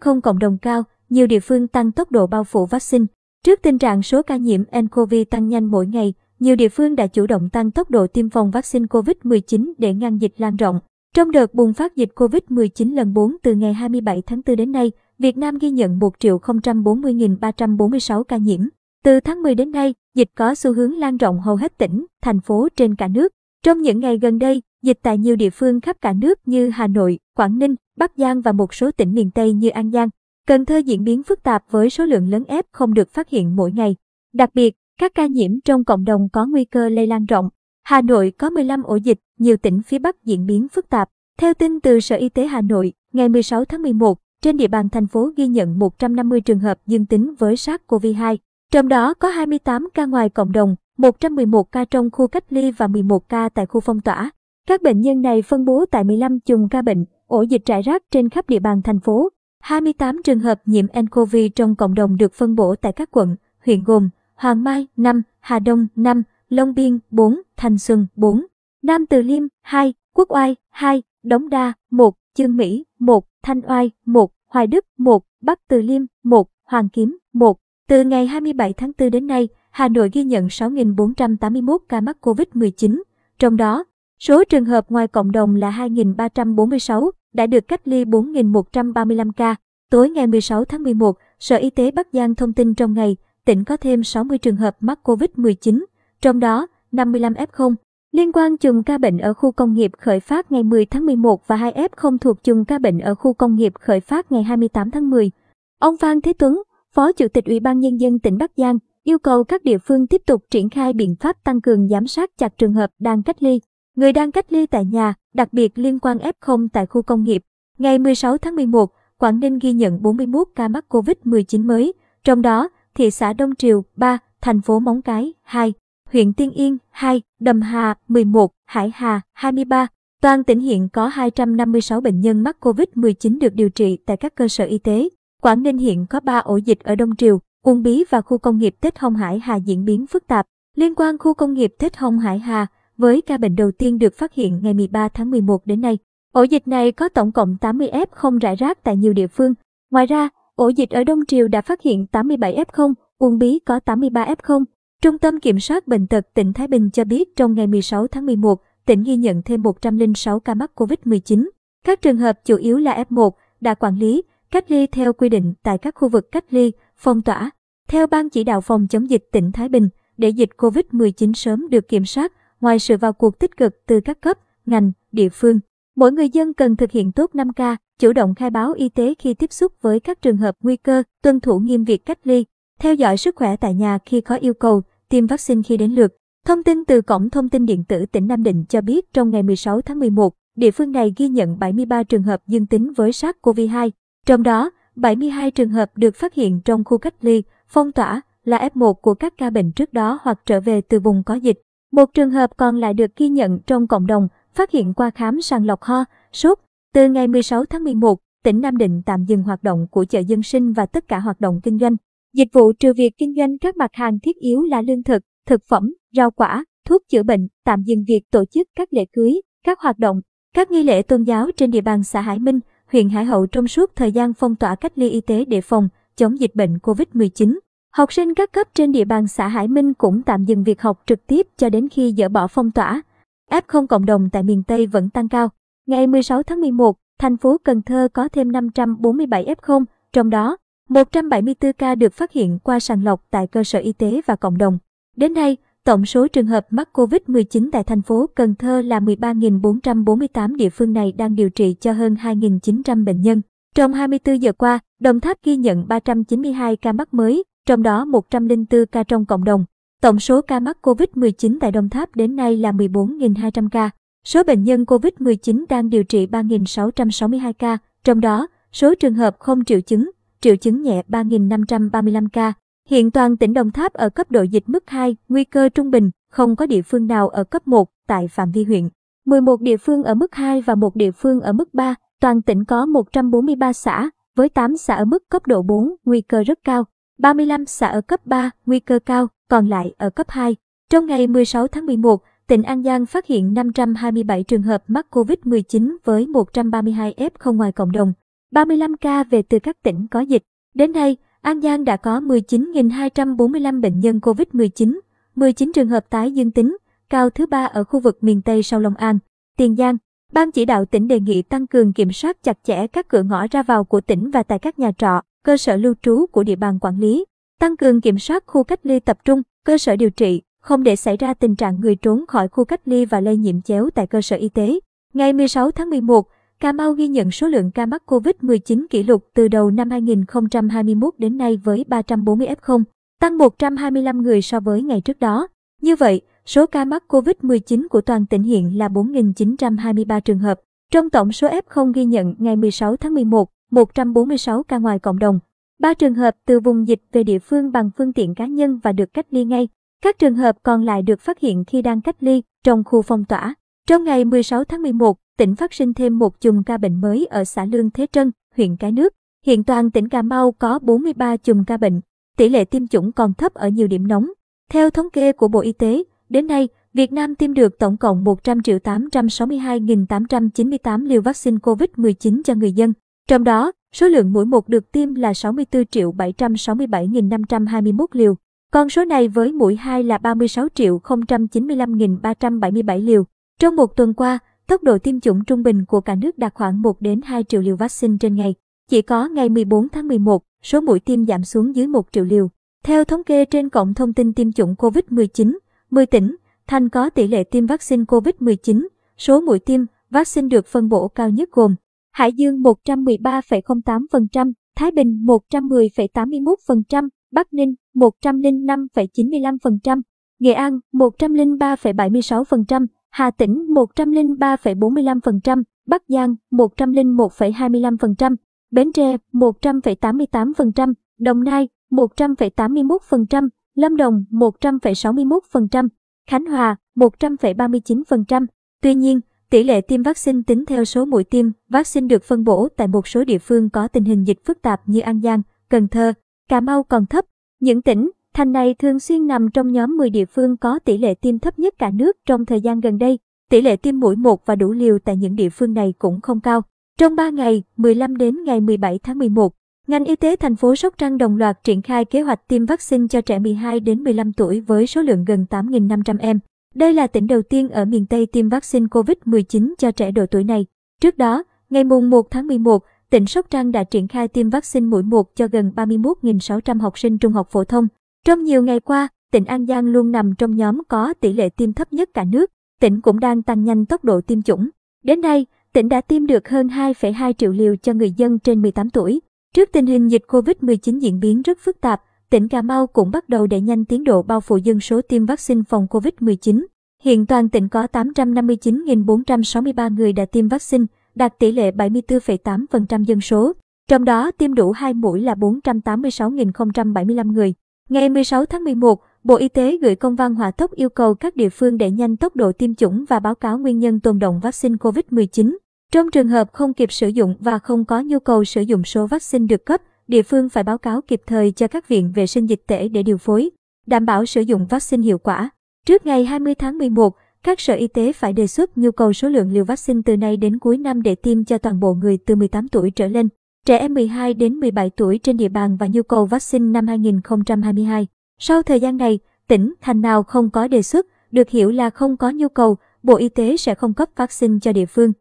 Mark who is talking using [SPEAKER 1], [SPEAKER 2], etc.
[SPEAKER 1] F0 cộng đồng cao, nhiều địa phương tăng tốc độ bao phủ vaccine. Trước tình trạng số ca nhiễm nCoV tăng nhanh mỗi ngày, nhiều địa phương đã chủ động tăng tốc độ tiêm phòng vaccine COVID-19 để ngăn dịch lan rộng. Trong đợt bùng phát dịch COVID-19 lần 4 từ ngày 27 tháng 4 đến nay, Việt Nam ghi nhận 1.040.346 ca nhiễm. Từ tháng 10 đến nay, dịch có xu hướng lan rộng hầu hết tỉnh, thành phố trên cả nước. Trong những ngày gần đây, dịch tại nhiều địa phương khắp cả nước như Hà Nội, Quảng Ninh, Bắc Giang và một số tỉnh miền Tây như An Giang, Cần Thơ diễn biến phức tạp với số lượng lớn F không được phát hiện mỗi ngày. Đặc biệt, các ca nhiễm trong cộng đồng có nguy cơ lây lan rộng. Hà Nội có 15 ổ dịch, nhiều tỉnh phía Bắc diễn biến phức tạp. Theo tin từ Sở Y tế Hà Nội, ngày 16 tháng 11, trên địa bàn thành phố ghi nhận 150 trường hợp dương tính với SARS-CoV-2. Trong đó có 28 ca ngoài cộng đồng, 111 ca trong khu cách ly và 11 ca tại khu phong tỏa. Các bệnh nhân này phân bố tại 15 chùm ca bệnh, ổ dịch trải rác trên khắp địa bàn thành phố. 28 trường hợp nhiễm nCoV trong cộng đồng được phân bổ tại các quận, huyện gồm Hoàng Mai 5, Hà Đông 5, Long Biên 4, Thành Xuân 4, Nam Từ Liêm 2, Quốc Oai 2, Đống Đa 1, Chương Mỹ 1, Thanh Oai 1, Hoài Đức 1, Bắc Từ Liêm 1, Hoàng Kiếm 1. Từ ngày 27 tháng 4 đến nay, Hà Nội ghi nhận 6.481 ca mắc COVID-19, trong đó, số trường hợp ngoài cộng đồng là 2.346, đã được cách ly 4.135 ca. Tối ngày 16 tháng 11, Sở Y tế Bắc Giang thông tin trong ngày, tỉnh có thêm 60 trường hợp mắc COVID-19, trong đó 55 F0. Liên quan chùm ca bệnh ở khu công nghiệp khởi phát ngày 10 tháng 11 và 2 F0 thuộc chùm ca bệnh ở khu công nghiệp khởi phát ngày 28 tháng 10. Ông Phan Thế Tuấn, Phó Chủ tịch Ủy ban Nhân dân tỉnh Bắc Giang, yêu cầu các địa phương tiếp tục triển khai biện pháp tăng cường giám sát chặt trường hợp đang cách ly, người đang cách ly tại nhà, đặc biệt liên quan F0 tại khu công nghiệp. Ngày 16 tháng 11, Quảng Ninh ghi nhận 41 ca mắc COVID-19 mới, trong đó thị xã Đông Triều 3, thành phố Móng Cái 2, huyện Tiên Yên 2, Đầm Hà 11, Hải Hà 23. Toàn tỉnh hiện có 256 bệnh nhân mắc COVID-19 được điều trị tại các cơ sở y tế. Quảng Ninh hiện có 3 ổ dịch ở Đông Triều, Uông Bí và khu công nghiệp Tết Hồng Hải Hà diễn biến phức tạp. Liên quan khu công nghiệp Tết Hồng Hải Hà, với ca bệnh đầu tiên được phát hiện ngày 13 tháng 11 đến nay. Ổ dịch này có tổng cộng 80 F không rải rác tại nhiều địa phương. Ngoài ra, ổ dịch ở Đông Triều đã phát hiện 87 F0, Uông Bí có 83 F0. Trung tâm Kiểm soát Bệnh tật tỉnh Thái Bình cho biết trong ngày 16 tháng 11, tỉnh ghi nhận thêm 106 ca mắc COVID-19. Các trường hợp chủ yếu là F1 đã quản lý, cách ly theo quy định tại các khu vực cách ly, phong tỏa. Theo Ban chỉ đạo phòng chống dịch tỉnh Thái Bình, để dịch COVID-19 sớm được kiểm soát, ngoài sự vào cuộc tích cực từ các cấp, ngành, địa phương, mỗi người dân cần thực hiện tốt 5K, chủ động khai báo y tế khi tiếp xúc với các trường hợp nguy cơ, tuân thủ nghiêm việc cách ly, theo dõi sức khỏe tại nhà khi có yêu cầu, tiêm vaccine khi đến lượt. Thông tin từ Cổng Thông tin Điện tử tỉnh Nam Định cho biết trong ngày 16 tháng 11, địa phương này ghi nhận 73 trường hợp dương tính với SARS-CoV-2. Trong đó, 72 trường hợp được phát hiện trong khu cách ly, phong tỏa là F1 của các ca bệnh trước đó hoặc trở về từ vùng có dịch. Một trường hợp còn lại được ghi nhận trong cộng đồng, phát hiện qua khám sàng lọc ho, sốt. Từ ngày 16 tháng 11, tỉnh Nam Định tạm dừng hoạt động của chợ dân sinh và tất cả hoạt động kinh doanh. Dịch vụ trừ việc kinh doanh các mặt hàng thiết yếu là lương thực, thực phẩm, rau quả, thuốc chữa bệnh, tạm dừng việc tổ chức các lễ cưới, các hoạt động, các nghi lễ tôn giáo trên địa bàn xã Hải Minh, huyện Hải Hậu trong suốt thời gian phong tỏa cách ly y tế để phòng chống dịch bệnh COVID-19. Học sinh các cấp trên địa bàn xã Hải Minh cũng tạm dừng việc học trực tiếp cho đến khi dỡ bỏ phong tỏa. F0 cộng đồng tại miền Tây vẫn tăng cao. Ngày 16 tháng 11, thành phố Cần Thơ có thêm 547 F0, trong đó 174 ca được phát hiện qua sàng lọc tại cơ sở y tế và cộng đồng. Đến nay, tổng số trường hợp mắc COVID-19 tại thành phố Cần Thơ là 13.448 địa phương này đang điều trị cho hơn 2.900 bệnh nhân. Trong 24 giờ qua, Đồng Tháp ghi nhận 392 ca mắc mới, trong đó 104 ca trong cộng đồng. Tổng số ca mắc COVID-19 tại Đồng Tháp đến nay là 14.200 ca. Số bệnh nhân COVID-19 đang điều trị 3.662 ca, trong đó số trường hợp không triệu chứng, triệu chứng nhẹ 3.535 ca. Hiện toàn tỉnh Đồng Tháp ở cấp độ dịch mức 2, nguy cơ trung bình, không có địa phương nào ở cấp 1 tại phạm vi huyện. 11 địa phương ở mức 2 và một địa phương ở mức 3, toàn tỉnh có 143 xã, với 8 xã ở mức cấp độ 4, nguy cơ rất cao. 35 xã ở cấp 3, nguy cơ cao, còn lại ở cấp 2. Trong ngày 16 tháng 11, tỉnh An Giang phát hiện 527 trường hợp mắc COVID-19 với 132 F0 ngoài cộng đồng. 35 ca về từ các tỉnh có dịch. Đến nay, An Giang đã có 19.245 bệnh nhân COVID-19, 19 trường hợp tái dương tính, cao thứ ba ở khu vực miền Tây sau Long An, Tiền Giang. Ban chỉ đạo tỉnh đề nghị tăng cường kiểm soát chặt chẽ các cửa ngõ ra vào của tỉnh và tại các nhà trọ, cơ sở lưu trú của địa bàn quản lý, tăng cường kiểm soát khu cách ly tập trung, cơ sở điều trị, không để xảy ra tình trạng người trốn khỏi khu cách ly và lây nhiễm chéo tại cơ sở y tế. Ngày 16 tháng 11, Cà Mau ghi nhận số lượng ca mắc COVID-19 kỷ lục từ đầu năm 2021 đến nay với 340 F0, tăng 125 người so với ngày trước đó. Như vậy, số ca mắc COVID-19 của toàn tỉnh hiện là 4.923 trường hợp. Trong tổng số F0 ghi nhận ngày 16 tháng 11, 146 ca ngoài cộng đồng. 3 trường hợp từ vùng dịch về địa phương bằng phương tiện cá nhân và được cách ly ngay. Các trường hợp còn lại được phát hiện khi đang cách ly trong khu phong tỏa. Trong ngày 16 tháng 11, tỉnh phát sinh thêm một chùm ca bệnh mới ở xã Lương Thế Trân, huyện Cái Nước. Hiện toàn tỉnh Cà Mau có 43 chùm ca bệnh. Tỷ lệ tiêm chủng còn thấp ở nhiều điểm nóng. Theo thống kê của Bộ Y tế, đến nay, Việt Nam tiêm được tổng cộng 100 triệu 862.898 liều vaccine COVID-19 cho người dân. Trong đó, số lượng mũi 1 được tiêm là 64 triệu 767.521 liều. Con số này với mũi 2 là 36 triệu 095.377 liều. Trong một tuần qua, tốc độ tiêm chủng trung bình của cả nước đạt khoảng 1 đến 2 triệu liều vaccine trên ngày. Chỉ có ngày 14 tháng 11, số mũi tiêm giảm xuống dưới 1 triệu liều. Theo thống kê trên cổng thông tin tiêm chủng COVID-19, 10 tỉnh, thành có tỷ lệ tiêm vaccine COVID-19, số mũi tiêm, vaccine được phân bổ cao nhất gồm Hải Dương 113,08%, Thái Bình 110,81%, Bắc Ninh 105,95%, Nghệ An 103,76%, Hà Tĩnh 103,45%, Bắc Giang 101,25%, Bến Tre 100,88%, Đồng Nai 100,81%, Lâm Đồng 100,61%, Khánh Hòa 100,39%. Tuy nhiên, tỷ lệ tiêm vaccine tính theo số mũi tiêm, vaccine được phân bổ tại một số địa phương có tình hình dịch phức tạp như An Giang, Cần Thơ, Cà Mau còn thấp. Những tỉnh, thành này thường xuyên nằm trong nhóm 10 địa phương có tỷ lệ tiêm thấp nhất cả nước trong thời gian gần đây. Tỷ lệ tiêm mũi 1 và đủ liều tại những địa phương này cũng không cao. Trong 3 ngày, 15 đến ngày 17 tháng 11, ngành y tế thành phố Sóc Trăng đồng loạt triển khai kế hoạch tiêm vaccine cho trẻ 12 đến 15 tuổi với số lượng gần 8.500 em. Đây là tỉnh đầu tiên ở miền Tây tiêm vaccine COVID-19 cho trẻ độ tuổi này. Trước đó, ngày mùng 1 tháng 11, tỉnh Sóc Trăng đã triển khai tiêm vaccine mũi 1 cho gần 31.600 học sinh trung học phổ thông. Trong nhiều ngày qua, tỉnh An Giang luôn nằm trong nhóm có tỷ lệ tiêm thấp nhất cả nước. Tỉnh cũng đang tăng nhanh tốc độ tiêm chủng. Đến nay, tỉnh đã tiêm được hơn 2,2 triệu liều cho người dân trên 18 tuổi. Trước tình hình dịch COVID-19 diễn biến rất phức tạp, tỉnh Cà Mau cũng bắt đầu đẩy nhanh tiến độ bao phủ dân số tiêm vaccine phòng COVID-19. Hiện toàn tỉnh có 859.463 người đã tiêm vaccine, đạt tỷ lệ 74,8% dân số. Trong đó tiêm đủ 2 mũi là 486.075 người. Ngày 16 tháng 11, Bộ Y tế gửi công văn hỏa tốc yêu cầu các địa phương đẩy nhanh tốc độ tiêm chủng và báo cáo nguyên nhân tồn động vaccine COVID-19. Trong trường hợp không kịp sử dụng và không có nhu cầu sử dụng số vaccine được cấp, địa phương phải báo cáo kịp thời cho các viện vệ sinh dịch tễ để điều phối, đảm bảo sử dụng vaccine hiệu quả. Trước ngày 20 tháng 11, các sở y tế phải đề xuất nhu cầu số lượng liều vaccine từ nay đến cuối năm để tiêm cho toàn bộ người từ 18 tuổi trở lên, trẻ em 12 đến 17 tuổi trên địa bàn và nhu cầu vaccine năm 2022. Sau thời gian này, tỉnh, thành nào không có đề xuất, được hiểu là không có nhu cầu, Bộ Y tế sẽ không cấp vaccine cho địa phương.